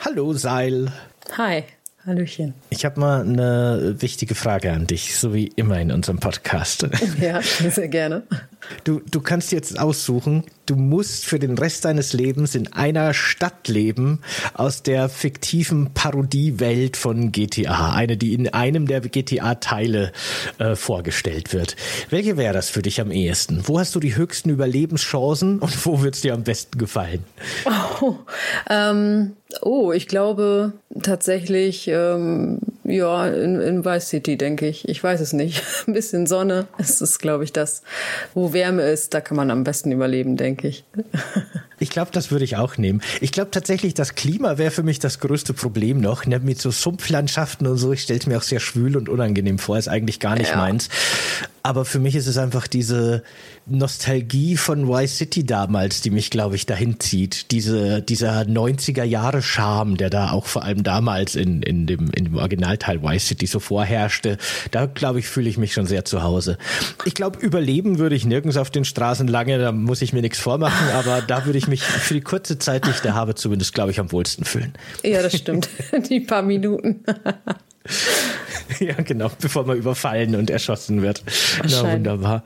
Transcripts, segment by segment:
Hallo Seil. Hi. Hallöchen. Ich habe mal eine wichtige Frage an dich, so wie immer in unserem Podcast. Ja, sehr gerne. Du, du kannst jetzt aussuchen, du musst für den Rest deines Lebens in einer Stadt leben aus der fiktiven Parodiewelt von GTA. Eine, die in einem der GTA-Teile äh, vorgestellt wird. Welche wäre das für dich am ehesten? Wo hast du die höchsten Überlebenschancen und wo wird es dir am besten gefallen? Oh, ähm, oh ich glaube tatsächlich, ähm, ja, in, in Vice City, denke ich. Ich weiß es nicht. Ein bisschen Sonne. Es ist, glaube ich, das, wo Wärme ist, da kann man am besten überleben, denke ich. Ich glaube, das würde ich auch nehmen. Ich glaube tatsächlich, das Klima wäre für mich das größte Problem noch. Ne? Mit so Sumpflandschaften und so, ich stelle es mir auch sehr schwül und unangenehm vor, ist eigentlich gar nicht ja. meins. Aber für mich ist es einfach diese Nostalgie von Y City damals, die mich, glaube ich, dahin zieht. Diese, dieser 90er Jahre Charme, der da auch vor allem damals in, in, dem, in dem Originalteil Y City so vorherrschte. Da, glaube ich, fühle ich mich schon sehr zu Hause. Ich glaube, überleben würde ich nirgends auf den Straßen lange, da muss ich mir nichts vormachen, aber da würde ich mich für die kurze Zeit, die ich da habe, zumindest, glaube ich, am wohlsten fühlen. Ja, das stimmt. die paar Minuten. ja, genau, bevor man überfallen und erschossen wird. Na, wunderbar.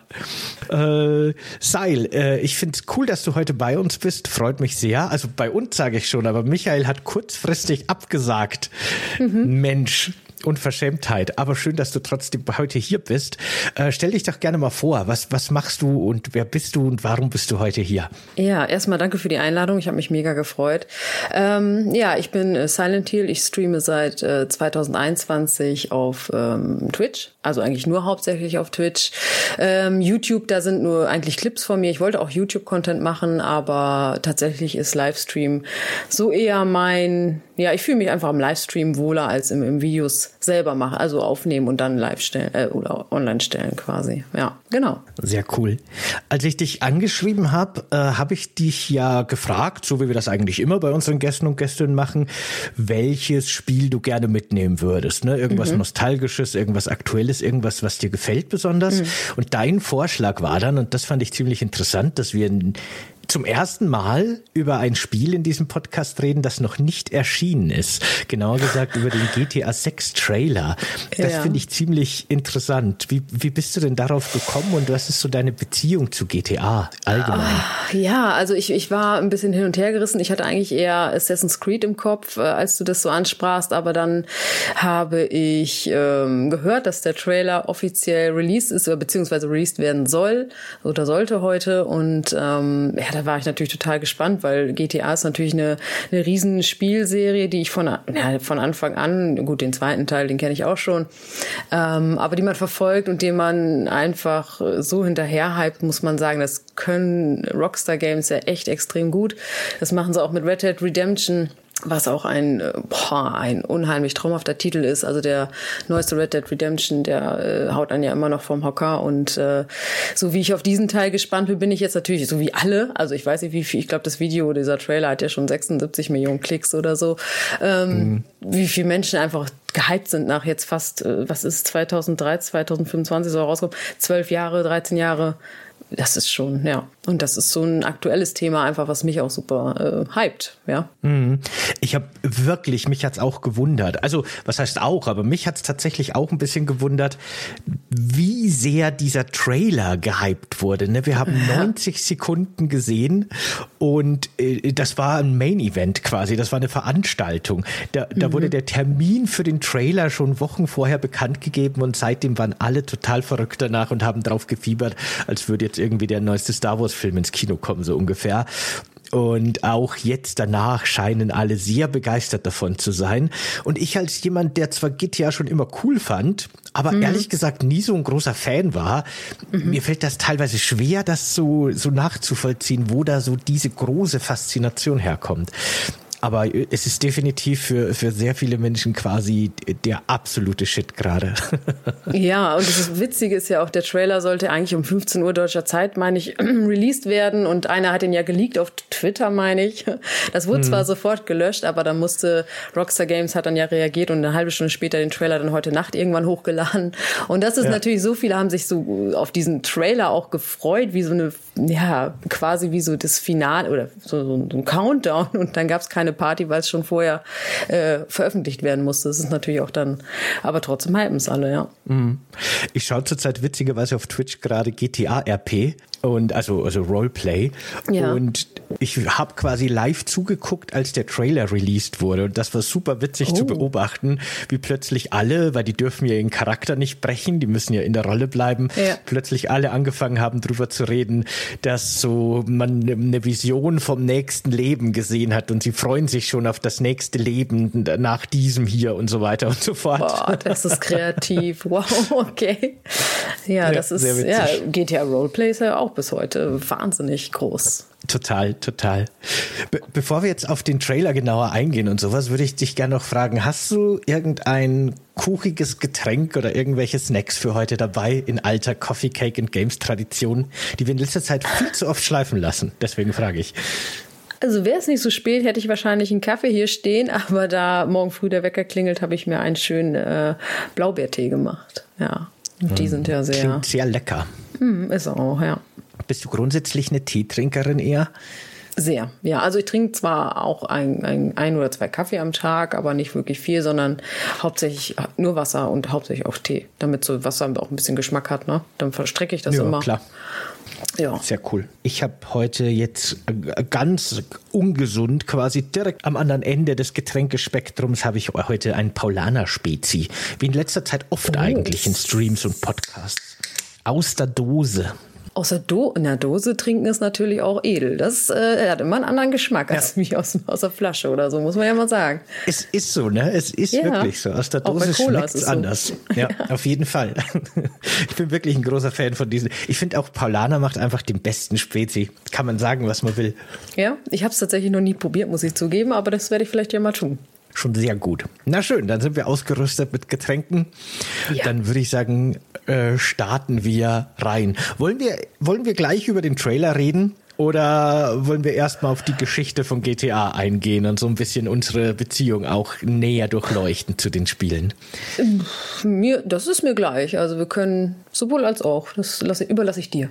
Äh, Seil, äh, ich finde es cool, dass du heute bei uns bist. Freut mich sehr. Also bei uns sage ich schon, aber Michael hat kurzfristig abgesagt. Mhm. Mensch, Unverschämtheit. Aber schön, dass du trotzdem heute hier bist. Äh, stell dich doch gerne mal vor. Was, was machst du und wer bist du und warum bist du heute hier? Ja, erstmal danke für die Einladung. Ich habe mich mega gefreut. Ähm, ja, ich bin äh, Silent Hill. Ich streame seit äh, 2021 auf ähm, Twitch. Also eigentlich nur hauptsächlich auf Twitch. Ähm, YouTube, da sind nur eigentlich Clips von mir. Ich wollte auch YouTube-Content machen, aber tatsächlich ist Livestream so eher mein, ja, ich fühle mich einfach im Livestream wohler als im, im Videos selber machen, also aufnehmen und dann live stellen äh, oder online stellen quasi. Ja, genau. Sehr cool. Als ich dich angeschrieben habe, äh, habe ich dich ja gefragt, so wie wir das eigentlich immer bei unseren Gästen und Gästinnen machen, welches Spiel du gerne mitnehmen würdest. Ne? Irgendwas mhm. Nostalgisches, irgendwas Aktuelles, irgendwas, was dir gefällt besonders. Mhm. Und dein Vorschlag war dann, und das fand ich ziemlich interessant, dass wir zum ersten Mal über ein Spiel in diesem Podcast reden, das noch nicht erschienen ist. Genauer gesagt über den GTA 6 Trailer. Das ja. finde ich ziemlich interessant. Wie, wie bist du denn darauf gekommen und was ist so deine Beziehung zu GTA allgemein? Ah, ja, also ich, ich war ein bisschen hin und her gerissen. Ich hatte eigentlich eher Assassin's Creed im Kopf, äh, als du das so ansprachst, aber dann habe ich ähm, gehört, dass der Trailer offiziell released ist, beziehungsweise released werden soll oder sollte heute und ähm, ja, da war ich natürlich total gespannt, weil GTA ist natürlich eine, eine riesen Spielserie, die ich von, ja, von Anfang an, gut, den zweiten Teil, den kenne ich auch schon, ähm, aber die man verfolgt und den man einfach so hinterher hypt, muss man sagen, das können Rockstar Games ja echt extrem gut. Das machen sie auch mit Red Dead Redemption was auch ein, äh, boah, ein unheimlich traumhafter Titel ist. Also der neueste Red Dead Redemption, der äh, haut dann ja immer noch vom Hocker. Und äh, so wie ich auf diesen Teil gespannt bin, bin ich jetzt natürlich, so wie alle, also ich weiß nicht wie viel, ich glaube das Video, dieser Trailer hat ja schon 76 Millionen Klicks oder so, ähm, mhm. wie viele Menschen einfach gehypt sind nach jetzt fast, äh, was ist 2003, 2025 soll rauskommen, zwölf Jahre, 13 Jahre das ist schon, ja. Und das ist so ein aktuelles Thema, einfach was mich auch super äh, hypt, ja. Mhm. Ich habe wirklich, mich hat's auch gewundert. Also, was heißt auch, aber mich hat's tatsächlich auch ein bisschen gewundert, wie sehr dieser Trailer gehypt wurde. Ne? Wir haben ja. 90 Sekunden gesehen und äh, das war ein Main-Event quasi, das war eine Veranstaltung. Da, da mhm. wurde der Termin für den Trailer schon Wochen vorher bekannt gegeben und seitdem waren alle total verrückt danach und haben drauf gefiebert, als würde jetzt irgendwie der neueste Star Wars-Film ins Kino kommen, so ungefähr. Und auch jetzt danach scheinen alle sehr begeistert davon zu sein. Und ich als jemand, der zwar GTA schon immer cool fand, aber mhm. ehrlich gesagt nie so ein großer Fan war, mhm. mir fällt das teilweise schwer, das so, so nachzuvollziehen, wo da so diese große Faszination herkommt. Aber es ist definitiv für, für sehr viele Menschen quasi der absolute Shit gerade. ja, und das Witzige ist ja auch, der Trailer sollte eigentlich um 15 Uhr deutscher Zeit, meine ich, released werden und einer hat ihn ja geleakt auf Twitter, meine ich. Das wurde hm. zwar sofort gelöscht, aber dann musste Rockstar Games hat dann ja reagiert und eine halbe Stunde später den Trailer dann heute Nacht irgendwann hochgeladen. Und das ist ja. natürlich so viele haben sich so auf diesen Trailer auch gefreut, wie so eine, ja, quasi wie so das Finale oder so, so ein Countdown und dann gab es keine Party, weil es schon vorher äh, veröffentlicht werden musste. Das ist natürlich auch dann, aber trotzdem hypen es alle, ja. Mhm. Ich schaue zurzeit witzigerweise auf Twitch gerade GTA RP und also also Roleplay ja. und ich habe quasi live zugeguckt, als der Trailer released wurde und das war super witzig oh. zu beobachten, wie plötzlich alle, weil die dürfen ja ihren Charakter nicht brechen, die müssen ja in der Rolle bleiben, ja. plötzlich alle angefangen haben drüber zu reden, dass so man eine Vision vom nächsten Leben gesehen hat und sie freuen sich schon auf das nächste Leben nach diesem hier und so weiter und so fort. Boah, das ist kreativ. Wow, okay. Ja, ja das ist ja GTA Roleplay ist ja auch bis heute wahnsinnig groß. Total, total. Be bevor wir jetzt auf den Trailer genauer eingehen und sowas, würde ich dich gerne noch fragen, hast du irgendein kuchiges Getränk oder irgendwelche Snacks für heute dabei in alter Coffee Cake and Games Tradition, die wir in letzter Zeit viel zu oft schleifen lassen? Deswegen frage ich. Also wäre es nicht so spät, hätte ich wahrscheinlich einen Kaffee hier stehen, aber da morgen früh der Wecker klingelt, habe ich mir einen schönen äh, Blaubeertee gemacht. Ja, und die hm, sind ja sehr... Klingt sehr lecker. Hm, ist auch, ja. Bist du grundsätzlich eine Teetrinkerin eher? Sehr, ja. Also ich trinke zwar auch ein, ein, ein oder zwei Kaffee am Tag, aber nicht wirklich viel, sondern hauptsächlich nur Wasser und hauptsächlich auch Tee, damit so Wasser auch ein bisschen Geschmack hat. Ne? Dann verstrecke ich das ja, immer. klar. Ja. Sehr cool. Ich habe heute jetzt äh, ganz ungesund, quasi direkt am anderen Ende des Getränkespektrums, habe ich heute einen Paulaner Spezi. Wie in letzter Zeit oft oh. eigentlich in Streams und Podcasts. Aus der Dose. Aus der Do in der Dose trinken ist natürlich auch edel. Das äh, hat immer einen anderen Geschmack ja. als wie aus, aus der Flasche oder so, muss man ja mal sagen. Es ist so, ne? Es ist ja. wirklich so. Aus der Dose schmeckt es anders. So. Ja, ja, auf jeden Fall. Ich bin wirklich ein großer Fan von diesen. Ich finde auch Paulaner macht einfach den besten Spezi. Kann man sagen, was man will. Ja, ich habe es tatsächlich noch nie probiert, muss ich zugeben, aber das werde ich vielleicht ja mal tun schon sehr gut. Na schön, dann sind wir ausgerüstet mit Getränken. Ja. Dann würde ich sagen, äh, starten wir rein. Wollen wir, wollen wir gleich über den Trailer reden? Oder wollen wir erstmal auf die Geschichte von GTA eingehen und so ein bisschen unsere Beziehung auch näher durchleuchten zu den Spielen? Mir, das ist mir gleich. Also wir können sowohl als auch. Das lasse, überlasse ich dir.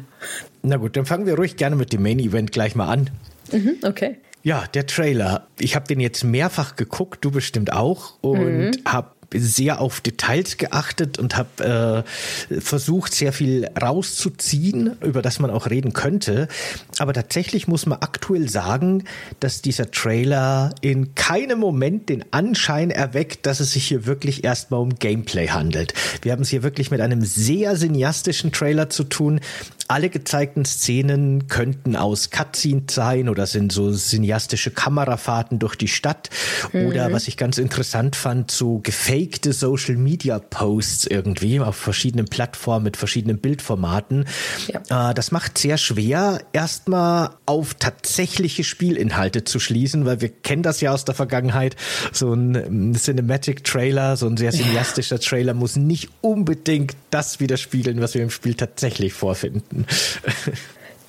Na gut, dann fangen wir ruhig gerne mit dem Main Event gleich mal an. Mhm, okay. Ja, der Trailer. Ich habe den jetzt mehrfach geguckt, du bestimmt auch, und mhm. habe sehr auf Details geachtet und habe äh, versucht, sehr viel rauszuziehen, über das man auch reden könnte. Aber tatsächlich muss man aktuell sagen, dass dieser Trailer in keinem Moment den Anschein erweckt, dass es sich hier wirklich erstmal um Gameplay handelt. Wir haben es hier wirklich mit einem sehr cineastischen Trailer zu tun. Alle gezeigten Szenen könnten aus Cutscenes sein oder sind so cineastische Kamerafahrten durch die Stadt mhm. oder was ich ganz interessant fand, so gefakte Social Media Posts irgendwie auf verschiedenen Plattformen mit verschiedenen Bildformaten. Ja. Äh, das macht sehr schwer, erstmal auf tatsächliche Spielinhalte zu schließen, weil wir kennen das ja aus der Vergangenheit. So ein Cinematic Trailer, so ein sehr cineastischer ja. Trailer muss nicht unbedingt das widerspiegeln, was wir im Spiel tatsächlich vorfinden.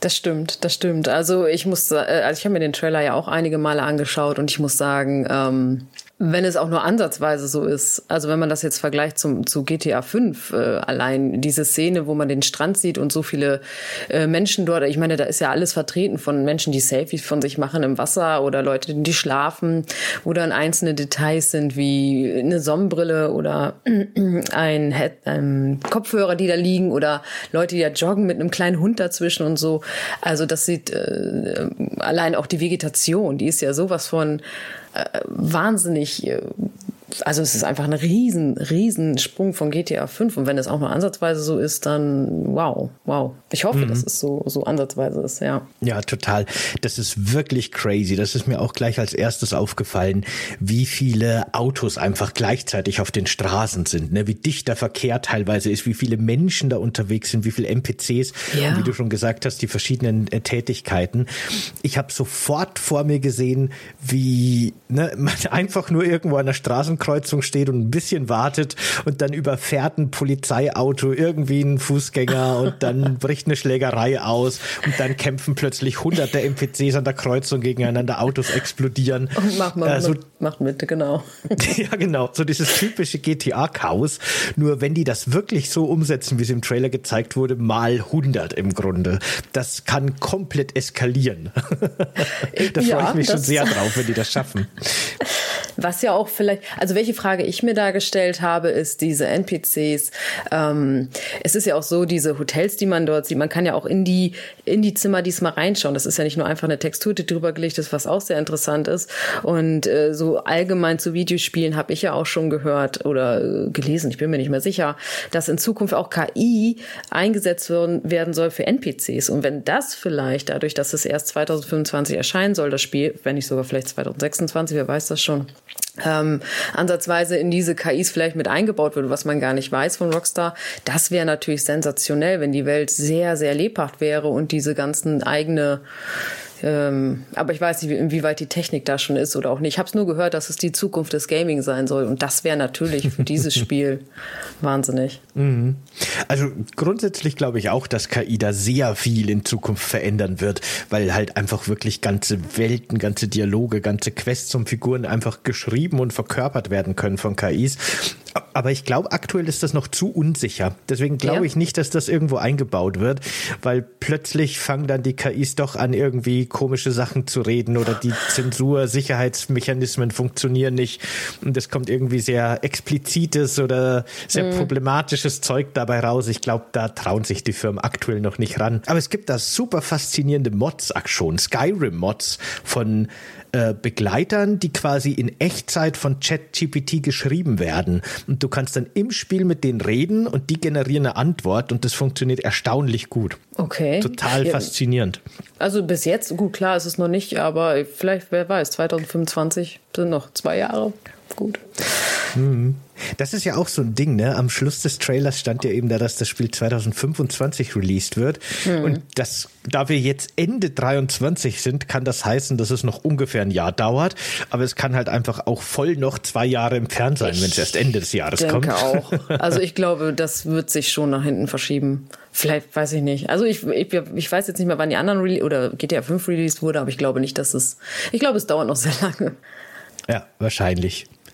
Das stimmt, das stimmt. Also ich muss, äh, also ich habe mir den Trailer ja auch einige Male angeschaut und ich muss sagen, ähm, wenn es auch nur ansatzweise so ist, also wenn man das jetzt vergleicht zum, zu GTA 5, äh, allein diese Szene, wo man den Strand sieht und so viele äh, Menschen dort, ich meine, da ist ja alles vertreten von Menschen, die Selfies von sich machen im Wasser oder Leute, die schlafen, wo dann einzelne Details sind wie eine Sonnenbrille oder ein Head, ähm, Kopfhörer, die da liegen oder Leute, die da joggen mit einem kleinen Hund dazwischen und so. Also das sieht äh, allein auch die Vegetation, die ist ja sowas von wahnsinnig äh, also es ist einfach ein riesen, riesen Sprung von GTA 5 und wenn es auch nur ansatzweise so ist, dann wow, wow. Ich hoffe, mhm. dass es so, so ansatzweise ist, ja. Ja, total. Das ist wirklich crazy. Das ist mir auch gleich als erstes aufgefallen, wie viele Autos einfach gleichzeitig auf den Straßen sind, ne? wie dicht der Verkehr teilweise ist, wie viele Menschen da unterwegs sind, wie viele NPCs, ja. wie du schon gesagt hast, die verschiedenen äh, Tätigkeiten. Ich habe sofort vor mir gesehen, wie ne, man einfach nur irgendwo an der Straßenkreuzung steht und ein bisschen wartet und dann überfährt ein Polizeiauto irgendwie einen Fußgänger und dann bricht eine Schlägerei aus und dann kämpfen plötzlich hunderte NPCs an der Kreuzung gegeneinander, Autos explodieren. Und mach mal also, mit, mach mit, genau. ja, genau. So dieses typische GTA-Chaos. Nur wenn die das wirklich so umsetzen, wie es im Trailer gezeigt wurde, mal 100 im Grunde. Das kann komplett eskalieren. da ja, freue ich mich schon sehr drauf, wenn die das schaffen. Was ja auch vielleicht, also welche Frage ich mir da gestellt habe, ist diese NPCs. Ähm, es ist ja auch so, diese Hotels, die man dort sieht, man kann ja auch in die, in die Zimmer diesmal reinschauen. Das ist ja nicht nur einfach eine Textur, die drüber gelegt ist, was auch sehr interessant ist. Und äh, so allgemein zu Videospielen habe ich ja auch schon gehört oder äh, gelesen, ich bin mir nicht mehr sicher, dass in Zukunft auch KI eingesetzt werden, soll für NPCs. Und wenn das vielleicht, dadurch, dass es erst 2025 erscheinen soll, das Spiel, wenn nicht sogar vielleicht 2026, wer weiß das schon, ähm, ansatzweise in diese KIs vielleicht mit eingebaut wird, was man gar nicht weiß von Rockstar. Das wäre natürlich sensationell, wenn die Welt sehr, sehr lebhaft wäre und diese ganzen eigene ähm, aber ich weiß nicht, inwieweit die Technik da schon ist oder auch nicht. Ich habe es nur gehört, dass es die Zukunft des Gaming sein soll. Und das wäre natürlich für dieses Spiel wahnsinnig. Mhm. Also grundsätzlich glaube ich auch, dass KI da sehr viel in Zukunft verändern wird, weil halt einfach wirklich ganze Welten, ganze Dialoge, ganze Quests und Figuren einfach geschrieben und verkörpert werden können von KIs. Aber ich glaube, aktuell ist das noch zu unsicher. Deswegen glaube ja. ich nicht, dass das irgendwo eingebaut wird, weil plötzlich fangen dann die KIs doch an, irgendwie komische Sachen zu reden oder die Zensur-Sicherheitsmechanismen funktionieren nicht und es kommt irgendwie sehr explizites oder sehr mhm. problematisches Zeug dabei raus. Ich glaube, da trauen sich die Firmen aktuell noch nicht ran. Aber es gibt da super faszinierende Mods schon, Skyrim-Mods von äh, Begleitern, die quasi in Echtzeit von ChatGPT geschrieben werden. Und du kannst dann im Spiel mit denen reden und die generieren eine Antwort und das funktioniert erstaunlich gut. Okay. Total ja. faszinierend. Also bis jetzt, gut, klar ist es noch nicht, aber vielleicht, wer weiß, 2025 sind noch zwei Jahre. Gut. Mhm. Das ist ja auch so ein Ding, ne? Am Schluss des Trailers stand ja eben da, dass das Spiel 2025 released wird. Mhm. Und das, da wir jetzt Ende 23 sind, kann das heißen, dass es noch ungefähr ein Jahr dauert. Aber es kann halt einfach auch voll noch zwei Jahre im Fern sein, wenn es erst Ende des Jahres denke kommt. auch. Also ich glaube, das wird sich schon nach hinten verschieben. Vielleicht weiß ich nicht. Also ich, ich, ich weiß jetzt nicht mehr, wann die anderen Re oder GTA 5 released wurde, aber ich glaube nicht, dass es. Ich glaube, es dauert noch sehr lange. Ja, wahrscheinlich.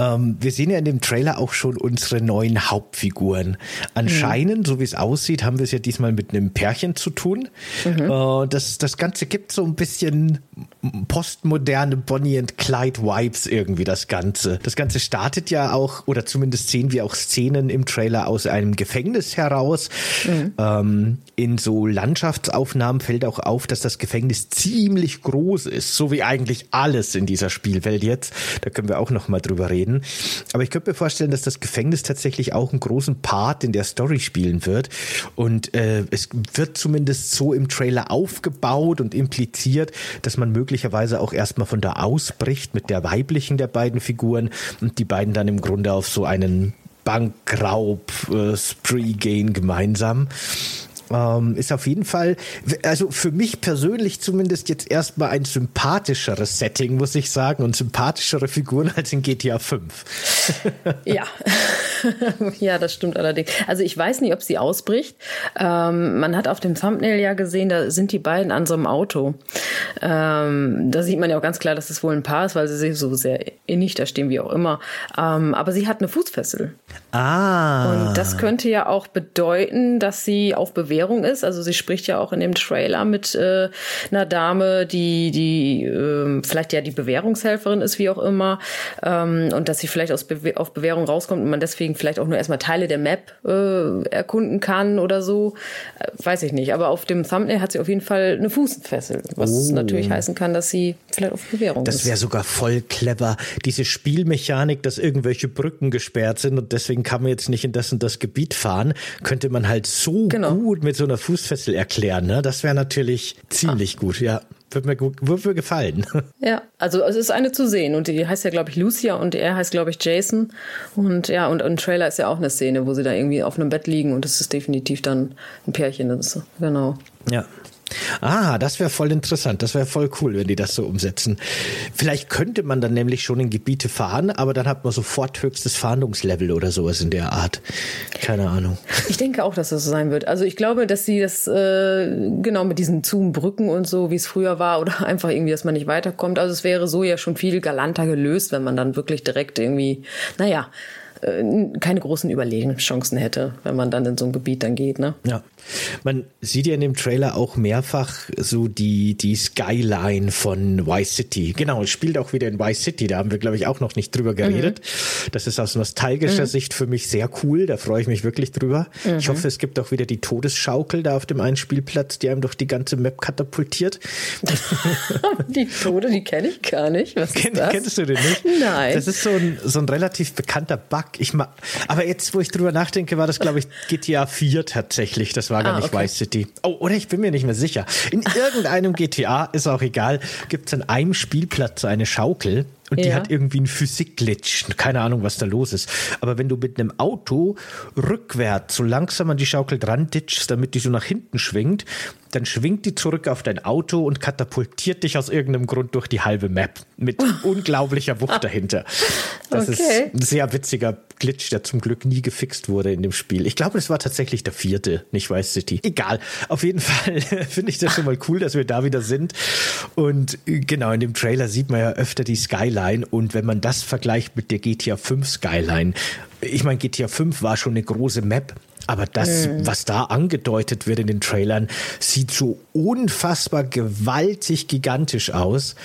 Ähm, wir sehen ja in dem Trailer auch schon unsere neuen Hauptfiguren. Anscheinend, mhm. so wie es aussieht, haben wir es ja diesmal mit einem Pärchen zu tun. Mhm. Äh, das, das Ganze gibt so ein bisschen postmoderne Bonnie and Clyde Vibes irgendwie, das Ganze. Das Ganze startet ja auch, oder zumindest sehen wir auch Szenen im Trailer aus einem Gefängnis heraus. Mhm. Ähm, in so Landschaftsaufnahmen fällt auch auf, dass das Gefängnis ziemlich groß ist, so wie eigentlich alles in dieser Spielwelt jetzt. Da können wir auch noch mal drüber reden reden. Aber ich könnte mir vorstellen, dass das Gefängnis tatsächlich auch einen großen Part in der Story spielen wird. Und äh, es wird zumindest so im Trailer aufgebaut und impliziert, dass man möglicherweise auch erstmal von da ausbricht mit der weiblichen der beiden Figuren und die beiden dann im Grunde auf so einen Bankraub-Spree äh, gehen gemeinsam. Ähm, ist auf jeden Fall, also für mich persönlich zumindest jetzt erstmal ein sympathischeres Setting, muss ich sagen, und sympathischere Figuren als in GTA 5. ja. ja, das stimmt allerdings. Also ich weiß nicht, ob sie ausbricht. Ähm, man hat auf dem Thumbnail ja gesehen, da sind die beiden an so einem Auto. Ähm, da sieht man ja auch ganz klar, dass es wohl ein Paar ist, weil sie sich so sehr innig da stehen, wie auch immer. Ähm, aber sie hat eine Fußfessel. Ah. Und das könnte ja auch bedeuten, dass sie auf Bewährung ist. Also sie spricht ja auch in dem Trailer mit äh, einer Dame, die, die äh, vielleicht ja die Bewährungshelferin ist, wie auch immer, ähm, und dass sie vielleicht aus Be auf Bewährung rauskommt und man deswegen deswegen vielleicht auch nur erstmal Teile der Map äh, erkunden kann oder so. Äh, weiß ich nicht. Aber auf dem Thumbnail hat sie auf jeden Fall eine Fußfessel, was oh. natürlich heißen kann, dass sie vielleicht auf Bewährung das ist. Das wäre sogar voll clever. Diese Spielmechanik, dass irgendwelche Brücken gesperrt sind und deswegen kann man jetzt nicht in das und das Gebiet fahren, könnte man halt so genau. gut mit so einer Fußfessel erklären. Ne? Das wäre natürlich ziemlich ah. gut, ja. Wird mir, wird mir gefallen. Ja, also es ist eine zu sehen und die heißt ja, glaube ich, Lucia und er heißt, glaube ich, Jason. Und ja, und im Trailer ist ja auch eine Szene, wo sie da irgendwie auf einem Bett liegen und es ist definitiv dann ein Pärchen. Das ist, genau. Ja, Ah, das wäre voll interessant. Das wäre voll cool, wenn die das so umsetzen. Vielleicht könnte man dann nämlich schon in Gebiete fahren, aber dann hat man sofort höchstes Fahndungslevel oder sowas in der Art. Keine Ahnung. Ich denke auch, dass das so sein wird. Also ich glaube, dass sie das äh, genau mit diesen Zoom-Brücken und so, wie es früher war, oder einfach irgendwie, dass man nicht weiterkommt. Also es wäre so ja schon viel galanter gelöst, wenn man dann wirklich direkt irgendwie, naja, äh, keine großen Überlegungschancen hätte, wenn man dann in so ein Gebiet dann geht. Ne? Ja. Man sieht ja in dem Trailer auch mehrfach so die, die Skyline von Vice City. Genau, es spielt auch wieder in Vice City. Da haben wir, glaube ich, auch noch nicht drüber geredet. Mhm. Das ist aus nostalgischer mhm. Sicht für mich sehr cool. Da freue ich mich wirklich drüber. Mhm. Ich hoffe, es gibt auch wieder die Todesschaukel da auf dem einen Spielplatz, die einem durch die ganze Map katapultiert. die Tode, die kenne ich gar nicht. Was Ken? Kennst du den nicht? Nein. Das ist so ein, so ein relativ bekannter Bug. Ich ma aber jetzt, wo ich drüber nachdenke, war das, glaube ich, GTA 4 tatsächlich. Das war gar ah, nicht okay. Vice City. Oh, oder ich bin mir nicht mehr sicher. In irgendeinem GTA, ist auch egal, gibt es an einem Spielplatz so eine Schaukel. Und ja. die hat irgendwie einen Physikglitch. Keine Ahnung, was da los ist. Aber wenn du mit einem Auto rückwärts so langsam an die Schaukel dran ditchst, damit die so nach hinten schwingt, dann schwingt die zurück auf dein Auto und katapultiert dich aus irgendeinem Grund durch die halbe Map mit unglaublicher Wucht dahinter. Das okay. ist ein sehr witziger Glitch, der zum Glück nie gefixt wurde in dem Spiel. Ich glaube, es war tatsächlich der vierte, nicht Vice City. Egal. Auf jeden Fall finde ich das schon mal cool, dass wir da wieder sind. Und genau, in dem Trailer sieht man ja öfter die Skyline. Und wenn man das vergleicht mit der GTA 5 Skyline, ich meine, GTA 5 war schon eine große Map, aber das, mhm. was da angedeutet wird in den Trailern, sieht so unfassbar gewaltig gigantisch aus.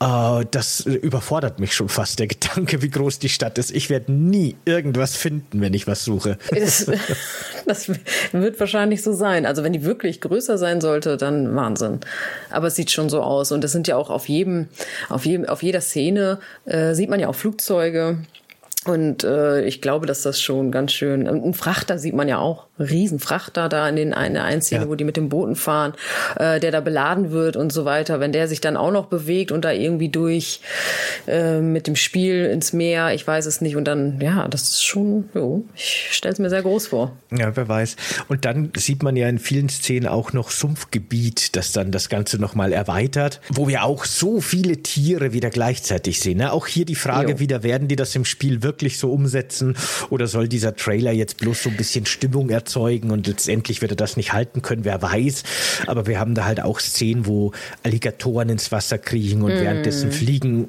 Äh, das überfordert mich schon fast, der Gedanke, wie groß die Stadt ist. Ich werde nie irgendwas finden, wenn ich was suche. Das, das, wird wahrscheinlich so sein. Also wenn die wirklich größer sein sollte, dann Wahnsinn. Aber es sieht schon so aus. Und es sind ja auch auf jedem, auf jedem, auf jeder Szene äh, sieht man ja auch Flugzeuge. Und äh, ich glaube, dass das schon ganz schön. Ein Frachter sieht man ja auch. Riesenfrachter da in den in der einen Szene, ja. wo die mit dem Booten fahren, äh, der da beladen wird und so weiter. Wenn der sich dann auch noch bewegt und da irgendwie durch äh, mit dem Spiel ins Meer, ich weiß es nicht. Und dann, ja, das ist schon, jo, ich stelle es mir sehr groß vor. Ja, wer weiß. Und dann sieht man ja in vielen Szenen auch noch Sumpfgebiet, das dann das Ganze nochmal erweitert, wo wir auch so viele Tiere wieder gleichzeitig sehen. Ne? Auch hier die Frage jo. wieder, werden die das im Spiel wirklich so umsetzen oder soll dieser Trailer jetzt bloß so ein bisschen Stimmung erzeugen? Erzeugen und letztendlich wird er das nicht halten können, wer weiß. Aber wir haben da halt auch Szenen, wo Alligatoren ins Wasser kriechen und mm. währenddessen fliegen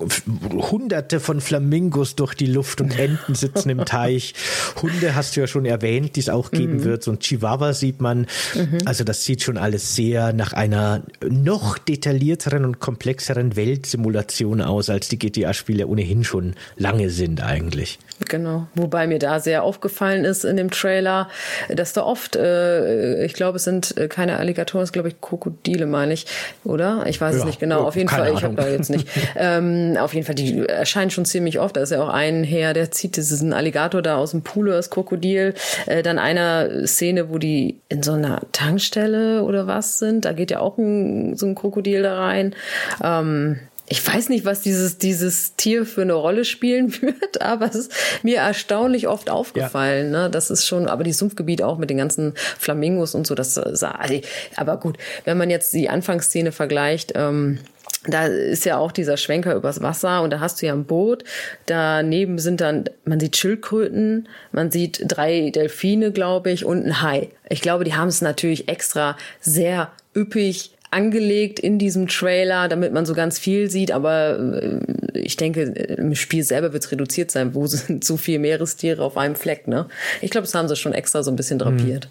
hunderte von Flamingos durch die Luft und Enten sitzen im Teich. Hunde hast du ja schon erwähnt, die es auch geben mm. wird. So ein Chihuahua sieht man. Mhm. Also das sieht schon alles sehr nach einer noch detaillierteren und komplexeren Weltsimulation aus, als die GTA-Spiele ohnehin schon lange sind eigentlich. Genau. Wobei mir da sehr aufgefallen ist in dem Trailer, dass da oft, äh, ich glaube, es sind äh, keine Alligatoren, es sind, glaube ich, Krokodile, meine ich, oder? Ich weiß ja, es nicht genau. Auf jeden Fall, Ahnung. ich habe da jetzt nicht. ähm, auf jeden Fall, die erscheinen schon ziemlich oft. Da ist ja auch ein Herr, der zieht diesen Alligator da aus dem Pool, das Krokodil. Äh, dann einer Szene, wo die in so einer Tankstelle oder was sind. Da geht ja auch ein, so ein Krokodil da rein. Ähm, ich weiß nicht, was dieses, dieses Tier für eine Rolle spielen wird, aber es ist mir erstaunlich oft aufgefallen. Ja. Ne? Das ist schon, aber die Sumpfgebiete auch mit den ganzen Flamingos und so, das sah, also, aber gut, wenn man jetzt die Anfangsszene vergleicht, ähm, da ist ja auch dieser Schwenker übers Wasser und da hast du ja ein Boot. Daneben sind dann, man sieht Schildkröten, man sieht drei Delfine, glaube ich, und ein Hai. Ich glaube, die haben es natürlich extra sehr üppig angelegt in diesem Trailer, damit man so ganz viel sieht. Aber äh, ich denke, im Spiel selber wird es reduziert sein. Wo sind so viele Meerestiere auf einem Fleck? Ne? Ich glaube, das haben sie schon extra so ein bisschen drapiert.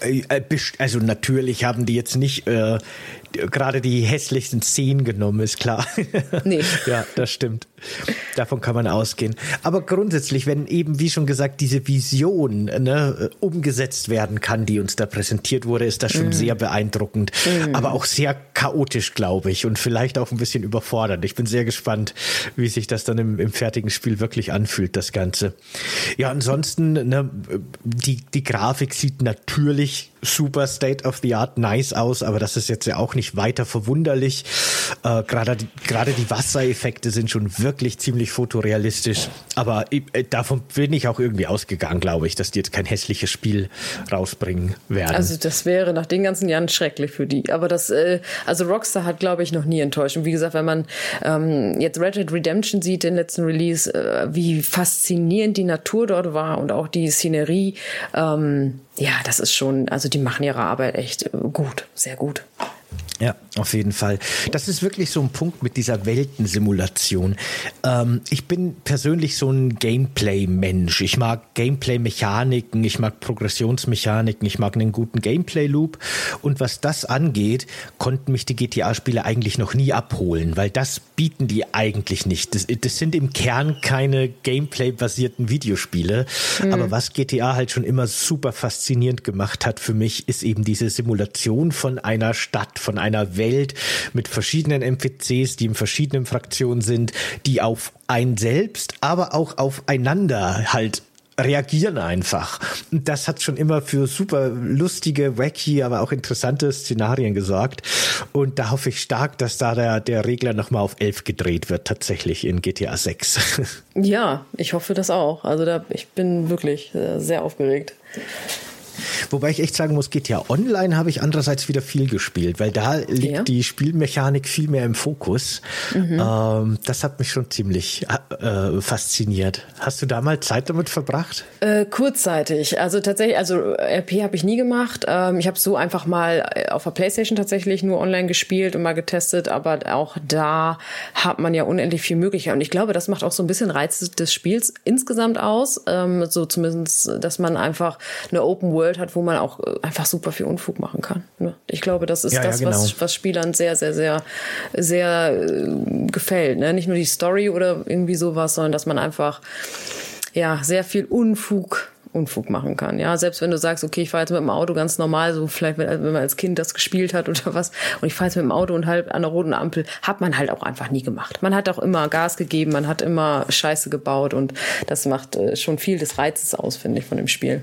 Äh, äh, also natürlich haben die jetzt nicht äh, gerade die hässlichsten Szenen genommen, ist klar. Nee. ja, das stimmt. Davon kann man ausgehen. Aber grundsätzlich, wenn eben, wie schon gesagt, diese Vision ne, umgesetzt werden kann, die uns da präsentiert wurde, ist das schon mm. sehr beeindruckend. Mm. Aber auch sehr chaotisch, glaube ich, und vielleicht auch ein bisschen überfordernd. Ich bin sehr gespannt, wie sich das dann im, im fertigen Spiel wirklich anfühlt, das Ganze. Ja, ansonsten, ne, die, die Grafik sieht natürlich super State of the Art nice aus, aber das ist jetzt ja auch nicht weiter verwunderlich. Äh, Gerade gerade die Wassereffekte sind schon wirklich ziemlich fotorealistisch, aber äh, davon bin ich auch irgendwie ausgegangen, glaube ich, dass die jetzt kein hässliches Spiel rausbringen werden. Also das wäre nach den ganzen Jahren schrecklich für die. Aber das, äh, also Rockstar hat, glaube ich, noch nie enttäuscht. Und wie gesagt, wenn man ähm, jetzt Red Dead Redemption sieht, den letzten Release, äh, wie faszinierend die Natur dort war und auch die Szenerie. Ähm, ja, das ist schon, also die machen ihre Arbeit echt äh, gut, sehr gut. Ja, auf jeden Fall. Das ist wirklich so ein Punkt mit dieser Weltensimulation. Ähm, ich bin persönlich so ein Gameplay-Mensch. Ich mag Gameplay-Mechaniken, ich mag Progressionsmechaniken, ich mag einen guten Gameplay-Loop. Und was das angeht, konnten mich die GTA-Spiele eigentlich noch nie abholen, weil das bieten die eigentlich nicht. Das, das sind im Kern keine Gameplay-basierten Videospiele. Mhm. Aber was GTA halt schon immer super faszinierend gemacht hat für mich, ist eben diese Simulation von einer Stadt, von einer Welt mit verschiedenen NPCs, die in verschiedenen Fraktionen sind, die auf ein selbst, aber auch aufeinander halt reagieren einfach. Und das hat schon immer für super lustige, wacky, aber auch interessante Szenarien gesorgt. Und da hoffe ich stark, dass da der, der Regler nochmal auf 11 gedreht wird, tatsächlich in GTA 6. Ja, ich hoffe das auch. Also da, ich bin wirklich äh, sehr aufgeregt. Wobei ich echt sagen muss, GTA Online habe ich andererseits wieder viel gespielt, weil da liegt ja. die Spielmechanik viel mehr im Fokus. Mhm. Ähm, das hat mich schon ziemlich äh, fasziniert. Hast du da mal Zeit damit verbracht? Äh, kurzzeitig. Also tatsächlich, also RP habe ich nie gemacht. Ähm, ich habe so einfach mal äh, auf der Playstation tatsächlich nur online gespielt und mal getestet, aber auch da hat man ja unendlich viel Möglichkeit. Und ich glaube, das macht auch so ein bisschen Reiz des Spiels insgesamt aus. Ähm, so zumindest, dass man einfach eine Open World World hat, wo man auch äh, einfach super viel Unfug machen kann. Ne? Ich glaube, das ist ja, das, ja, genau. was, was Spielern sehr, sehr, sehr, sehr äh, gefällt. Ne? Nicht nur die Story oder irgendwie sowas, sondern dass man einfach ja sehr viel Unfug Unfug machen kann. Ja, selbst wenn du sagst, okay, ich fahre jetzt mit dem Auto ganz normal, so vielleicht wenn, man als Kind das gespielt hat oder was, und ich fahre jetzt mit dem Auto und halb an der roten Ampel, hat man halt auch einfach nie gemacht. Man hat auch immer Gas gegeben, man hat immer Scheiße gebaut und das macht äh, schon viel des Reizes aus, finde ich, von dem Spiel.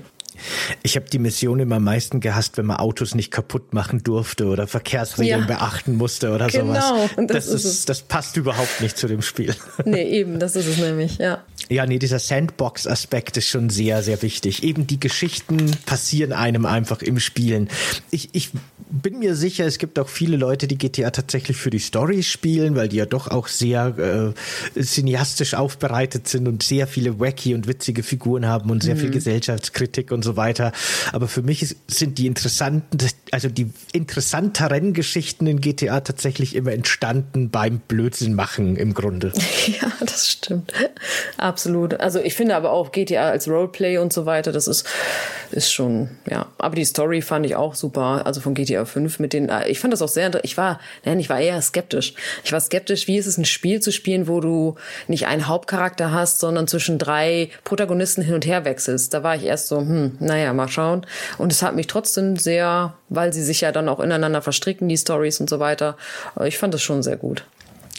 Ich habe die Mission immer am meisten gehasst, wenn man Autos nicht kaputt machen durfte oder Verkehrsregeln ja. beachten musste oder genau. sowas. Und das, das, ist, das passt überhaupt nicht zu dem Spiel. Nee, eben, das ist es nämlich, ja. Ja, nee, dieser Sandbox-Aspekt ist schon sehr, sehr wichtig. Eben die Geschichten passieren einem einfach im Spielen. Ich, ich bin mir sicher, es gibt auch viele Leute, die GTA tatsächlich für die Story spielen, weil die ja doch auch sehr äh, cineastisch aufbereitet sind und sehr viele wacky und witzige Figuren haben und sehr mhm. viel Gesellschaftskritik und so weiter. Aber für mich ist, sind die interessanten, also die interessanteren Geschichten in GTA tatsächlich immer entstanden beim Blödsinn machen im Grunde. Ja, das stimmt. Absolut. Also ich finde aber auch GTA als Roleplay und so weiter, das ist, ist schon, ja. Aber die Story fand ich auch super. Also von GTA 5 mit den, ich fand das auch sehr, ich war, nein, ich war eher skeptisch. Ich war skeptisch, wie ist es ein Spiel zu spielen, wo du nicht einen Hauptcharakter hast, sondern zwischen drei Protagonisten hin und her wechselst. Da war ich erst so, hm, naja, mal schauen. Und es hat mich trotzdem sehr, weil sie sich ja dann auch ineinander verstricken, die Stories und so weiter. Ich fand das schon sehr gut.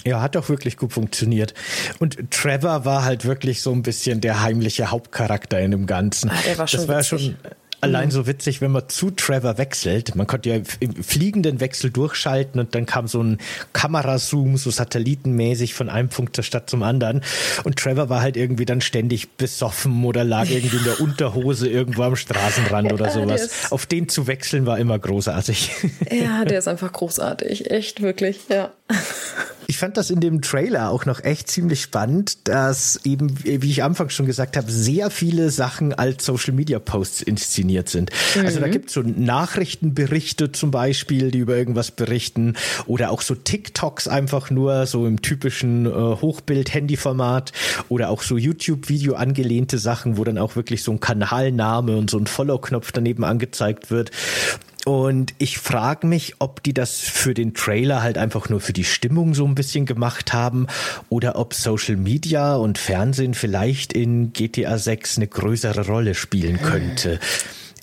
Ja, hat auch wirklich gut funktioniert. Und Trevor war halt wirklich so ein bisschen der heimliche Hauptcharakter in dem Ganzen. Ah, der war schon das war witzig. schon allein so witzig, wenn man zu Trevor wechselt. Man konnte ja im fliegenden Wechsel durchschalten und dann kam so ein Kamerazoom, so satellitenmäßig von einem Punkt der Stadt zum anderen. Und Trevor war halt irgendwie dann ständig besoffen oder lag irgendwie in der Unterhose irgendwo am Straßenrand oder sowas. Auf den zu wechseln war immer großartig. Ja, der ist einfach großartig. Echt, wirklich, ja. Ich fand das in dem Trailer auch noch echt ziemlich spannend, dass eben, wie ich anfangs schon gesagt habe, sehr viele Sachen als Social Media Posts inszeniert sind. Mhm. Also da mhm. gibt es so Nachrichtenberichte zum Beispiel, die über irgendwas berichten oder auch so TikToks einfach nur so im typischen äh, Hochbild-Handy-Format oder auch so YouTube-Video angelehnte Sachen, wo dann auch wirklich so ein Kanalname und so ein Follow-Knopf daneben angezeigt wird. Und ich frage mich, ob die das für den Trailer halt einfach nur für die Stimmung so ein bisschen gemacht haben oder ob Social Media und Fernsehen vielleicht in GTA 6 eine größere Rolle spielen könnte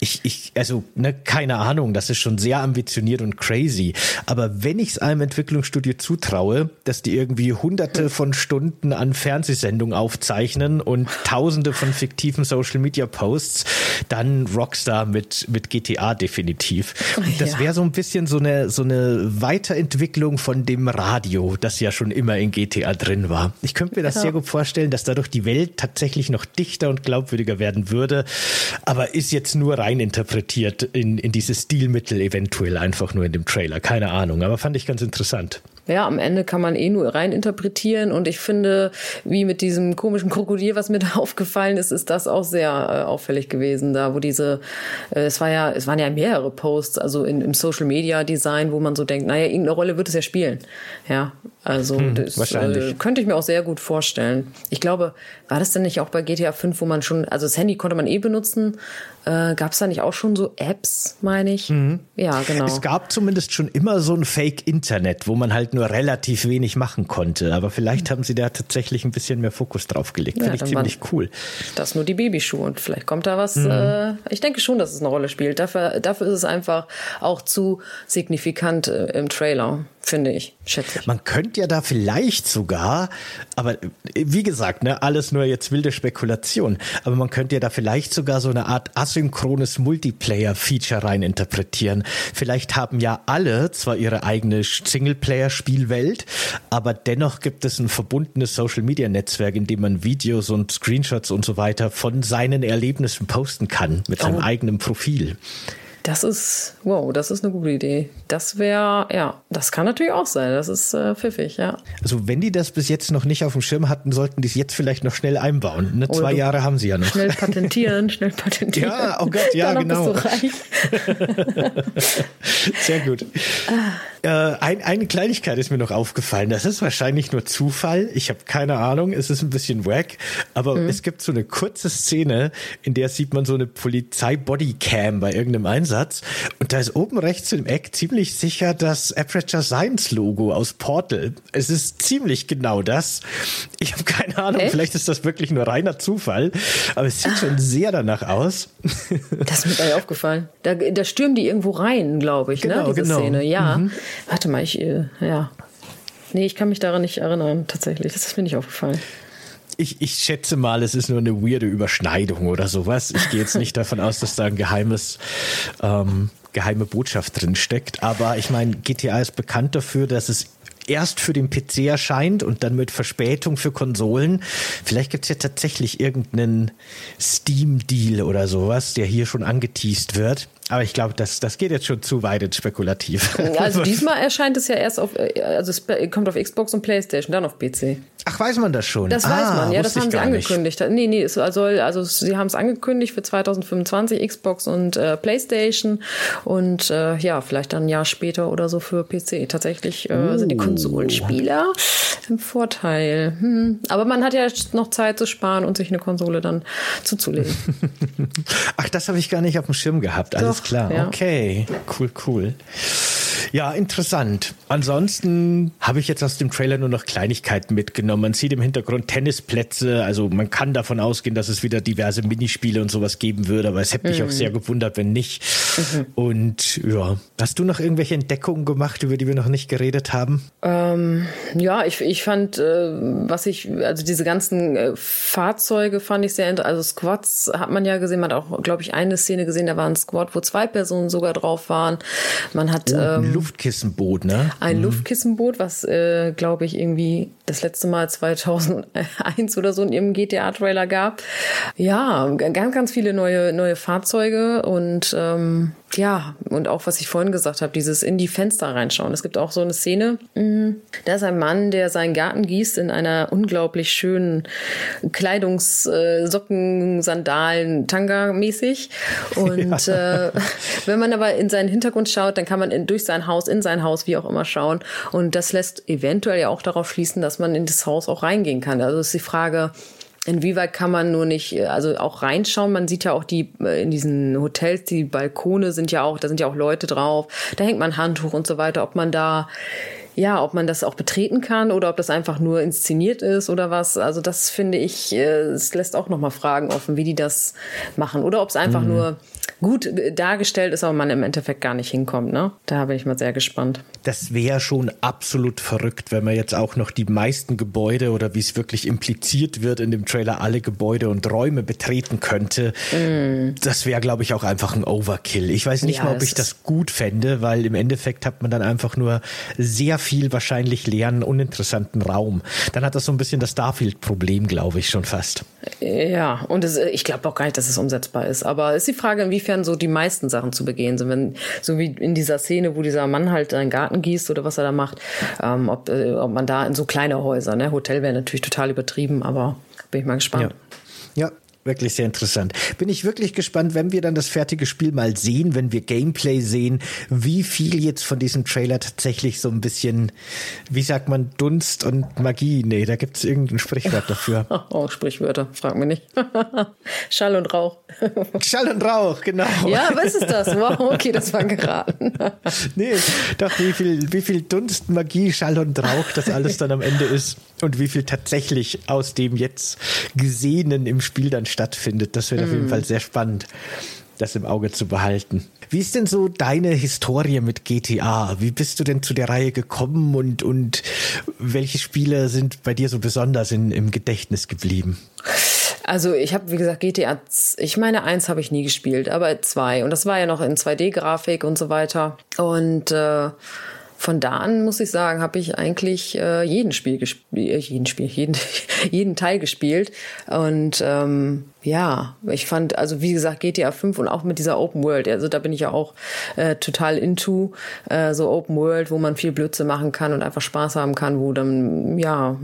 ich, ich, also, ne, keine Ahnung, das ist schon sehr ambitioniert und crazy. Aber wenn ich es einem Entwicklungsstudio zutraue, dass die irgendwie hunderte von Stunden an Fernsehsendungen aufzeichnen und tausende von fiktiven Social Media Posts, dann Rockstar mit, mit GTA definitiv. Und das wäre so ein bisschen so eine, so eine Weiterentwicklung von dem Radio, das ja schon immer in GTA drin war. Ich könnte mir das sehr gut vorstellen, dass dadurch die Welt tatsächlich noch dichter und glaubwürdiger werden würde. Aber ist jetzt nur rein interpretiert in, in dieses Stilmittel eventuell einfach nur in dem Trailer. Keine Ahnung, aber fand ich ganz interessant ja, am Ende kann man eh nur rein interpretieren. Und ich finde, wie mit diesem komischen Krokodil, was mir da aufgefallen ist, ist das auch sehr äh, auffällig gewesen. Da, wo diese, äh, es war ja, es waren ja mehrere Posts, also in, im Social Media Design, wo man so denkt, naja, irgendeine Rolle wird es ja spielen. Ja, also hm, das äh, könnte ich mir auch sehr gut vorstellen. Ich glaube, war das denn nicht auch bei GTA 5, wo man schon, also das Handy konnte man eh benutzen, äh, gab es da nicht auch schon so Apps, meine ich? Mhm. Ja, genau. Es gab zumindest schon immer so ein Fake-Internet, wo man halt nur relativ wenig machen konnte. Aber vielleicht mhm. haben sie da tatsächlich ein bisschen mehr Fokus drauf gelegt. Ja, Finde ich ziemlich cool. Das nur die Babyschuhe und vielleicht kommt da was. Mhm. Äh, ich denke schon, dass es eine Rolle spielt. Dafür, dafür ist es einfach auch zu signifikant äh, im Trailer finde ich, schätze ich. Man könnte ja da vielleicht sogar, aber wie gesagt, ne, alles nur jetzt wilde Spekulation, aber man könnte ja da vielleicht sogar so eine Art asynchrones Multiplayer-Feature rein interpretieren. Vielleicht haben ja alle zwar ihre eigene Singleplayer-Spielwelt, aber dennoch gibt es ein verbundenes Social-Media-Netzwerk, in dem man Videos und Screenshots und so weiter von seinen Erlebnissen posten kann mit seinem oh. eigenen Profil. Das ist, wow, das ist eine gute Idee. Das wäre, ja, das kann natürlich auch sein. Das ist äh, pfiffig, ja. Also wenn die das bis jetzt noch nicht auf dem Schirm hatten, sollten die es jetzt vielleicht noch schnell einbauen. Ne? Zwei Jahre haben sie ja noch. Schnell patentieren, schnell patentieren. Ja, oh Gott, ja, genau. Sehr gut. Äh, ein, eine Kleinigkeit ist mir noch aufgefallen. Das ist wahrscheinlich nur Zufall. Ich habe keine Ahnung. Es ist ein bisschen wack. Aber mhm. es gibt so eine kurze Szene, in der sieht man so eine Polizei-Bodycam bei irgendeinem Einsatz. Einsatz. Und da ist oben rechts im Eck ziemlich sicher das Aperture Science Logo aus Portal. Es ist ziemlich genau das. Ich habe keine Ahnung, Echt? vielleicht ist das wirklich nur reiner Zufall, aber es sieht schon sehr danach aus. Das ist mir gar aufgefallen. Da, da stürmen die irgendwo rein, glaube ich, ne, genau, ne? Diese genau. Szene. Ja. Mhm. Warte mal, ich, äh, ja. Nee, ich kann mich daran nicht erinnern, tatsächlich. Das ist mir nicht aufgefallen ich, ich schätze mal, es ist nur eine weirde Überschneidung oder sowas. Ich gehe jetzt nicht davon aus, dass da ein geheimes, ähm, geheime Botschaft drin steckt. Aber ich meine, GTA ist bekannt dafür, dass es erst für den PC erscheint und dann mit Verspätung für Konsolen. Vielleicht gibt es ja tatsächlich irgendeinen Steam-Deal oder sowas, der hier schon angeteased wird. Aber ich glaube, das, das geht jetzt schon zu weit ins Spekulativ. Also diesmal erscheint es ja erst auf, äh, also es kommt auf Xbox und Playstation, dann auf PC. Ach, weiß man das schon? Das ah, weiß man, ja, das haben sie angekündigt. Nicht. Nee, nee, es soll, also sie haben es angekündigt für 2025, Xbox und äh, Playstation und äh, ja, vielleicht dann ein Jahr später oder so für PC. Tatsächlich äh, uh. sind die Konsolenspieler im Vorteil. Hm. Aber man hat ja noch Zeit zu sparen und sich eine Konsole dann zuzulegen. Ach, das habe ich gar nicht auf dem Schirm gehabt. Alles Doch, klar. Ja. Okay, cool, cool. Ja, interessant. Ansonsten habe ich jetzt aus dem Trailer nur noch Kleinigkeiten mitgenommen. Man sieht im Hintergrund Tennisplätze. Also man kann davon ausgehen, dass es wieder diverse Minispiele und sowas geben würde. Aber es hätte mich mhm. auch sehr gewundert, wenn nicht. Mhm. Und ja, hast du noch irgendwelche Entdeckungen gemacht, über die wir noch nicht geredet haben? Ähm, ja, ich, ich fand, äh, was ich, also diese ganzen äh, Fahrzeuge fand ich sehr interessant. Also Squads hat man ja gesehen. Man hat auch, glaube ich, eine Szene gesehen, da war ein Squad, wo zwei Personen sogar drauf waren. Man hat oh, ähm, Luftkissenboot, ne? Ein mhm. Luftkissenboot, was, äh, glaube ich, irgendwie das letzte Mal 2001 oder so in ihrem GTA-Trailer gab. Ja, ganz, ganz viele neue, neue Fahrzeuge und ähm, ja, und auch was ich vorhin gesagt habe, dieses in die Fenster reinschauen. Es gibt auch so eine Szene, mhm. da ist ein Mann, der seinen Garten gießt in einer unglaublich schönen Kleidungssocken, äh, Sandalen, Tanga mäßig. Und ja. äh, wenn man aber in seinen Hintergrund schaut, dann kann man in, durch sein Haus, in sein Haus, wie auch immer schauen. Und das lässt eventuell ja auch darauf schließen, dass man in das Haus auch reingehen kann. Also ist die Frage, inwieweit kann man nur nicht, also auch reinschauen. Man sieht ja auch die in diesen Hotels, die Balkone sind ja auch, da sind ja auch Leute drauf. Da hängt man Handtuch und so weiter. Ob man da ja, ob man das auch betreten kann oder ob das einfach nur inszeniert ist oder was. Also das finde ich, es lässt auch nochmal Fragen offen, wie die das machen. Oder ob es einfach mhm. nur gut dargestellt ist, aber man im Endeffekt gar nicht hinkommt. Ne? Da bin ich mal sehr gespannt. Das wäre schon absolut verrückt, wenn man jetzt auch noch die meisten Gebäude oder wie es wirklich impliziert wird in dem Trailer alle Gebäude und Räume betreten könnte. Mm. Das wäre, glaube ich, auch einfach ein Overkill. Ich weiß nicht ja, mal, ob ich das gut fände, weil im Endeffekt hat man dann einfach nur sehr viel wahrscheinlich leeren, uninteressanten Raum. Dann hat das so ein bisschen das Starfield-Problem, glaube ich, schon fast. Ja, und es, ich glaube auch gar nicht, dass es umsetzbar ist. Aber ist die Frage, inwiefern so die meisten Sachen zu begehen sind. Wenn, so wie in dieser Szene, wo dieser Mann halt seinen Garten gießt oder was er da macht, ähm, ob, äh, ob man da in so kleine Häuser, ne? Hotel wäre natürlich total übertrieben, aber bin ich mal gespannt. Ja. ja wirklich sehr interessant. Bin ich wirklich gespannt, wenn wir dann das fertige Spiel mal sehen, wenn wir Gameplay sehen, wie viel jetzt von diesem Trailer tatsächlich so ein bisschen, wie sagt man, Dunst und Magie. Nee, da gibt es irgendein Sprichwort dafür. Oh, Sprichwörter, frag mich nicht. Schall und Rauch. Schall und Rauch, genau. Ja, was ist das? Wow, okay, das war geraten. nee, doch, wie viel, wie viel Dunst, Magie, Schall und Rauch das alles dann am Ende ist und wie viel tatsächlich aus dem jetzt Gesehenen im Spiel dann stattfindet. Das wird mm. auf jeden mhm. Fall sehr spannend, das im Auge zu behalten. Wie ist denn so deine Historie mit GTA? Wie bist du denn zu der Reihe gekommen und, und welche Spiele sind bei dir so besonders in, im Gedächtnis geblieben? Also ich habe, wie gesagt, GTA, ich meine, eins habe ich nie gespielt, aber zwei. Und das war ja noch in 2D-Grafik und so weiter. Und äh, von da an muss ich sagen, habe ich eigentlich äh, jeden Spiel gespielt, äh, jeden Spiel, jeden, jeden Teil gespielt. Und ähm, ja, ich fand, also wie gesagt, GTA 5 und auch mit dieser Open World, also da bin ich ja auch äh, total into, äh, so Open World, wo man viel Blödsinn machen kann und einfach Spaß haben kann, wo dann, ja,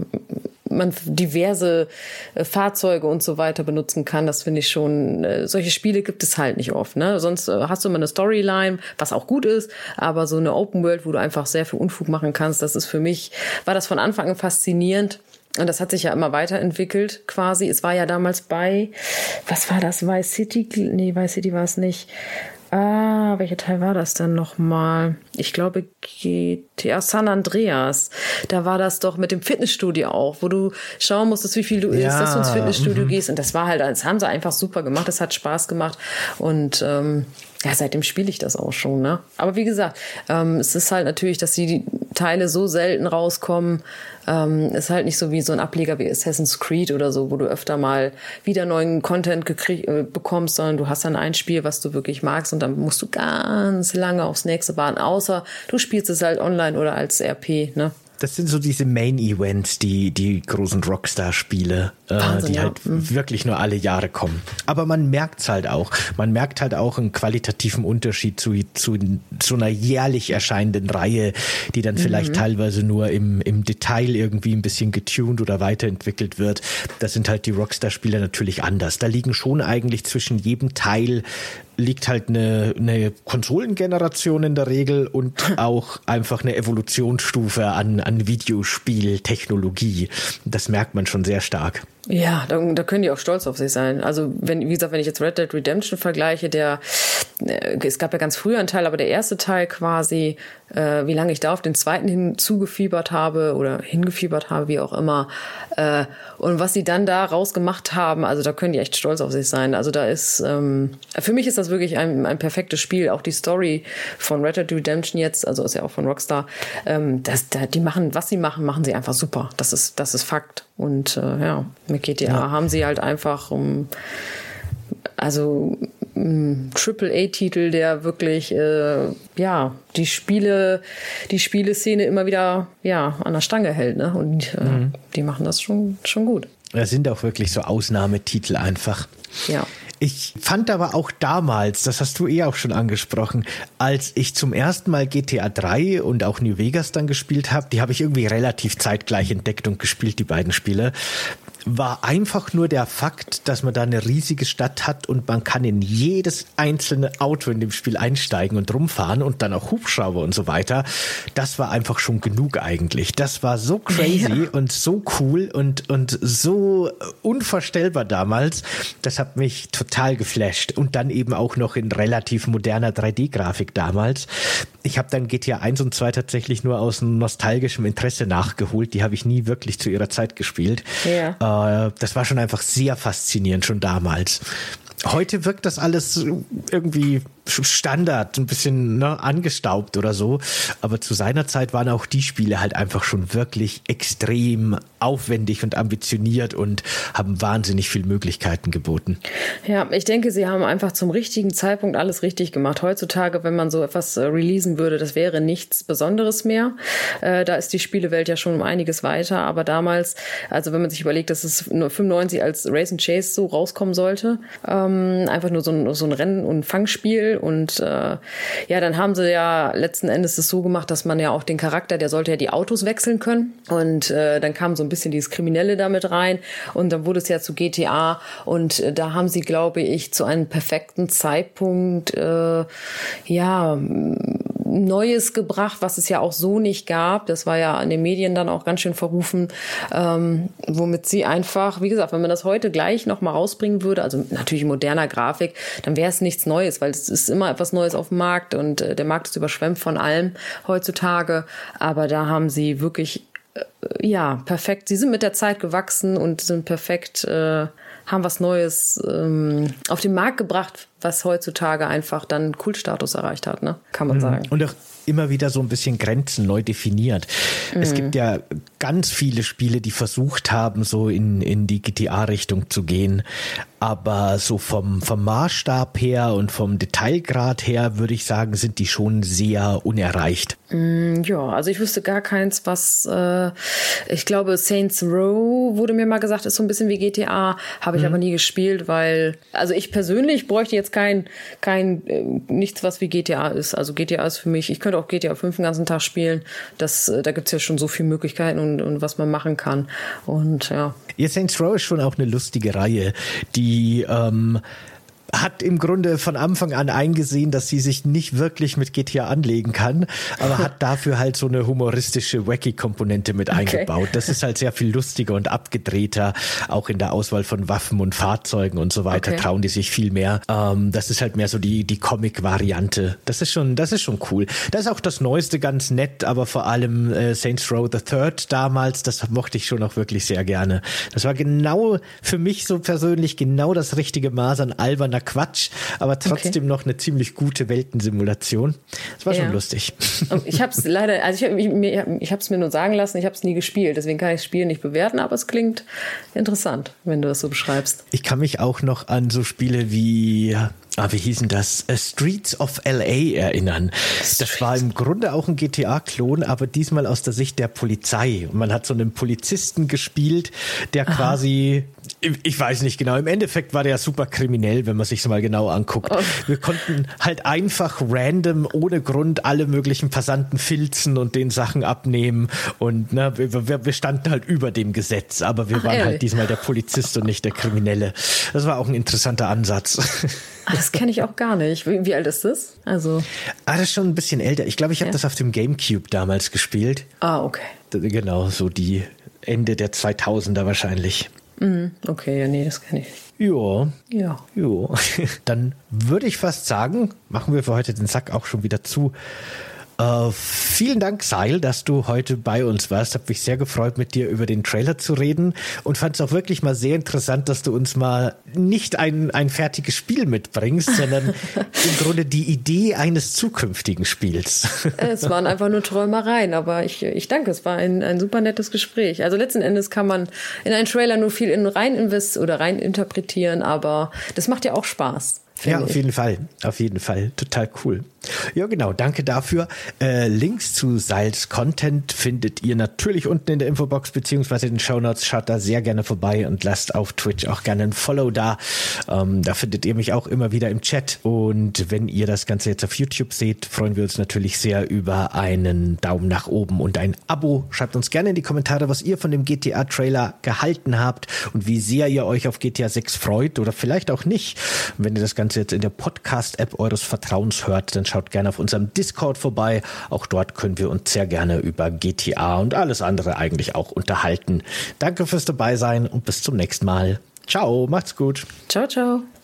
man diverse äh, Fahrzeuge und so weiter benutzen kann. Das finde ich schon, äh, solche Spiele gibt es halt nicht oft. Ne? Sonst äh, hast du immer eine Storyline, was auch gut ist, aber so eine Open World, wo du einfach sehr viel Unfug machen kannst, das ist für mich, war das von Anfang an faszinierend. Und das hat sich ja immer weiterentwickelt, quasi. Es war ja damals bei, was war das, Vice City? Nee, Vice City war es nicht. Ah, welcher Teil war das denn nochmal? Ich glaube GTA San Andreas. Da war das doch mit dem Fitnessstudio auch, wo du schauen musstest, wie viel du ja, isst, dass du ins Fitnessstudio mhm. gehst. Und das war halt, das haben sie einfach super gemacht. Das hat Spaß gemacht. Und ähm, ja, seitdem spiele ich das auch schon, ne? Aber wie gesagt, ähm, es ist halt natürlich, dass die Teile so selten rauskommen. Ähm, ist halt nicht so wie so ein Ableger wie Assassin's Creed oder so, wo du öfter mal wieder neuen Content gekrieg, äh, bekommst, sondern du hast dann ein Spiel, was du wirklich magst und dann musst du ganz lange aufs nächste warten, außer du spielst es halt online oder als RP, ne? Das sind so diese Main-Events, die, die großen Rockstar-Spiele, äh, die ja. halt mhm. wirklich nur alle Jahre kommen. Aber man merkt's halt auch. Man merkt halt auch einen qualitativen Unterschied zu, zu, zu einer jährlich erscheinenden Reihe, die dann vielleicht mhm. teilweise nur im, im Detail irgendwie ein bisschen getuned oder weiterentwickelt wird. Das sind halt die Rockstar-Spiele natürlich anders. Da liegen schon eigentlich zwischen jedem Teil liegt halt eine, eine Konsolengeneration in der Regel und auch einfach eine Evolutionsstufe an, an Videospieltechnologie. Das merkt man schon sehr stark. Ja, da, da können die auch stolz auf sich sein. Also, wenn, wie gesagt, wenn ich jetzt Red Dead Redemption vergleiche, der, äh, es gab ja ganz früher einen Teil, aber der erste Teil quasi, äh, wie lange ich da auf den zweiten hinzugefiebert habe oder hingefiebert habe, wie auch immer, äh, und was sie dann da rausgemacht haben, also da können die echt stolz auf sich sein. Also da ist, ähm, für mich ist das wirklich ein, ein perfektes Spiel. Auch die Story von Red Dead Redemption jetzt, also ist ja auch von Rockstar, ähm, das, da, die machen, was sie machen, machen sie einfach super. Das ist, das ist Fakt. Und äh, ja, mit GTA ja. haben sie halt einfach um also ein Triple-A-Titel, der wirklich äh, ja die Spiele, die Spieleszene immer wieder ja an der Stange hält, ne? Und äh, mhm. die machen das schon schon gut. Das sind auch wirklich so Ausnahmetitel einfach. Ja. Ich fand aber auch damals, das hast du eh auch schon angesprochen, als ich zum ersten Mal GTA 3 und auch New Vegas dann gespielt habe, die habe ich irgendwie relativ zeitgleich entdeckt und gespielt, die beiden Spiele war einfach nur der Fakt, dass man da eine riesige Stadt hat und man kann in jedes einzelne Auto in dem Spiel einsteigen und rumfahren und dann auch Hubschrauber und so weiter. Das war einfach schon genug eigentlich. Das war so crazy ja. und so cool und, und so unvorstellbar damals. Das hat mich total geflasht. Und dann eben auch noch in relativ moderner 3D-Grafik damals. Ich habe dann GTA 1 und 2 tatsächlich nur aus nostalgischem Interesse nachgeholt. Die habe ich nie wirklich zu ihrer Zeit gespielt. Ja. Das war schon einfach sehr faszinierend schon damals. Heute wirkt das alles irgendwie Standard, ein bisschen ne, angestaubt oder so. Aber zu seiner Zeit waren auch die Spiele halt einfach schon wirklich extrem aufwendig und ambitioniert und haben wahnsinnig viele Möglichkeiten geboten. Ja, ich denke, sie haben einfach zum richtigen Zeitpunkt alles richtig gemacht. Heutzutage, wenn man so etwas äh, releasen würde, das wäre nichts Besonderes mehr. Äh, da ist die Spielewelt ja schon um einiges weiter. Aber damals, also wenn man sich überlegt, dass es nur 95 als Race and Chase so rauskommen sollte, ähm, einfach nur so ein, so ein Rennen- und Fangspiel und äh, ja, dann haben sie ja letzten Endes es so gemacht, dass man ja auch den Charakter, der sollte ja die Autos wechseln können. Und äh, dann kam so ein bisschen dieses Kriminelle damit rein. Und dann wurde es ja zu GTA. Und äh, da haben sie, glaube ich, zu einem perfekten Zeitpunkt äh, ja Neues gebracht, was es ja auch so nicht gab. Das war ja an den Medien dann auch ganz schön verrufen, ähm, womit sie einfach, wie gesagt, wenn man das heute gleich noch mal rausbringen würde, also natürlich moderner Grafik, dann wäre es nichts Neues, weil es ist immer etwas Neues auf dem Markt und äh, der Markt ist überschwemmt von allem heutzutage. Aber da haben sie wirklich ja, perfekt. Sie sind mit der Zeit gewachsen und sind perfekt, äh, haben was Neues ähm, auf den Markt gebracht, was heutzutage einfach dann Kultstatus erreicht hat, ne? Kann man mhm. sagen. Und auch immer wieder so ein bisschen Grenzen neu definiert. Mhm. Es gibt ja ganz viele Spiele, die versucht haben, so in, in die GTA-Richtung zu gehen. Aber so vom, vom Maßstab her und vom Detailgrad her würde ich sagen, sind die schon sehr unerreicht. Mm, ja, also ich wüsste gar keins, was äh, ich glaube, Saints Row wurde mir mal gesagt, ist so ein bisschen wie GTA, habe ich mhm. aber nie gespielt, weil, also ich persönlich bräuchte jetzt kein, kein äh, nichts, was wie GTA ist. Also GTA ist für mich, ich könnte auch GTA 5 den ganzen Tag spielen. Das, äh, da gibt's ja schon so viele Möglichkeiten und, und was man machen kann. Und ja. Ja, Saints Row ist schon auch eine lustige Reihe, die die ähm, hat im Grunde von Anfang an eingesehen, dass sie sich nicht wirklich mit GTA anlegen kann, aber hat dafür halt so eine humoristische Wacky-Komponente mit okay. eingebaut. Das ist halt sehr viel lustiger und abgedrehter, auch in der Auswahl von Waffen und Fahrzeugen und so weiter okay. trauen die sich viel mehr. Ähm, das ist halt mehr so die, die Comic-Variante. Das ist schon, das ist schon cool. Da ist auch das Neueste ganz nett, aber vor allem äh, Saints Row the Third damals, das mochte ich schon auch wirklich sehr gerne. Das war genau für mich so persönlich genau das richtige Maß an alberner totaler Quatsch, aber trotzdem okay. noch eine ziemlich gute Weltensimulation. Das war ja. schon lustig. Ich habe es leider, also ich, ich, ich habe es mir nur sagen lassen, ich habe es nie gespielt, deswegen kann ich das Spiel nicht bewerten, aber es klingt interessant, wenn du das so beschreibst. Ich kann mich auch noch an so Spiele wie ah, wie hießen das? Uh, Streets of LA erinnern. Das war im Grunde auch ein GTA-Klon, aber diesmal aus der Sicht der Polizei. Und man hat so einen Polizisten gespielt, der Aha. quasi ich weiß nicht genau. Im Endeffekt war der super kriminell, wenn man sich mal genau anguckt. Oh. Wir konnten halt einfach random, ohne Grund, alle möglichen Passanten filzen und den Sachen abnehmen. Und ne, wir, wir standen halt über dem Gesetz, aber wir Ach, waren ehrlich? halt diesmal der Polizist und nicht der Kriminelle. Das war auch ein interessanter Ansatz. Ach, das kenne ich auch gar nicht. Wie, wie, alt ist das? Also. Ah, das ist schon ein bisschen älter. Ich glaube, ich habe ja. das auf dem Gamecube damals gespielt. Ah, okay. Genau, so die Ende der 2000er wahrscheinlich. Mhm. Okay, ja, nee, das kenne ich. Ja. Ja. Ja. Dann würde ich fast sagen, machen wir für heute den Sack auch schon wieder zu. Uh, vielen Dank, Seil, dass du heute bei uns warst. Hab mich sehr gefreut, mit dir über den Trailer zu reden und fand es auch wirklich mal sehr interessant, dass du uns mal nicht ein, ein fertiges Spiel mitbringst, sondern im Grunde die Idee eines zukünftigen Spiels. es waren einfach nur Träumereien, aber ich, ich danke, es war ein, ein super nettes Gespräch. Also letzten Endes kann man in einen Trailer nur viel in rein invest oder rein interpretieren, aber das macht ja auch Spaß. Ja, auf jeden Fall. Auf jeden Fall. Total cool. Ja, genau. Danke dafür. Äh, Links zu Seils Content findet ihr natürlich unten in der Infobox beziehungsweise in den Shownotes. Schaut da sehr gerne vorbei und lasst auf Twitch auch gerne ein Follow da. Ähm, da findet ihr mich auch immer wieder im Chat. Und wenn ihr das Ganze jetzt auf YouTube seht, freuen wir uns natürlich sehr über einen Daumen nach oben und ein Abo. Schreibt uns gerne in die Kommentare, was ihr von dem GTA-Trailer gehalten habt und wie sehr ihr euch auf GTA 6 freut oder vielleicht auch nicht. wenn ihr das Ganze jetzt in der Podcast-App eures Vertrauens hört, dann schaut gerne auf unserem Discord vorbei. Auch dort können wir uns sehr gerne über GTA und alles andere eigentlich auch unterhalten. Danke fürs dabei sein und bis zum nächsten Mal. Ciao, macht's gut. Ciao, ciao.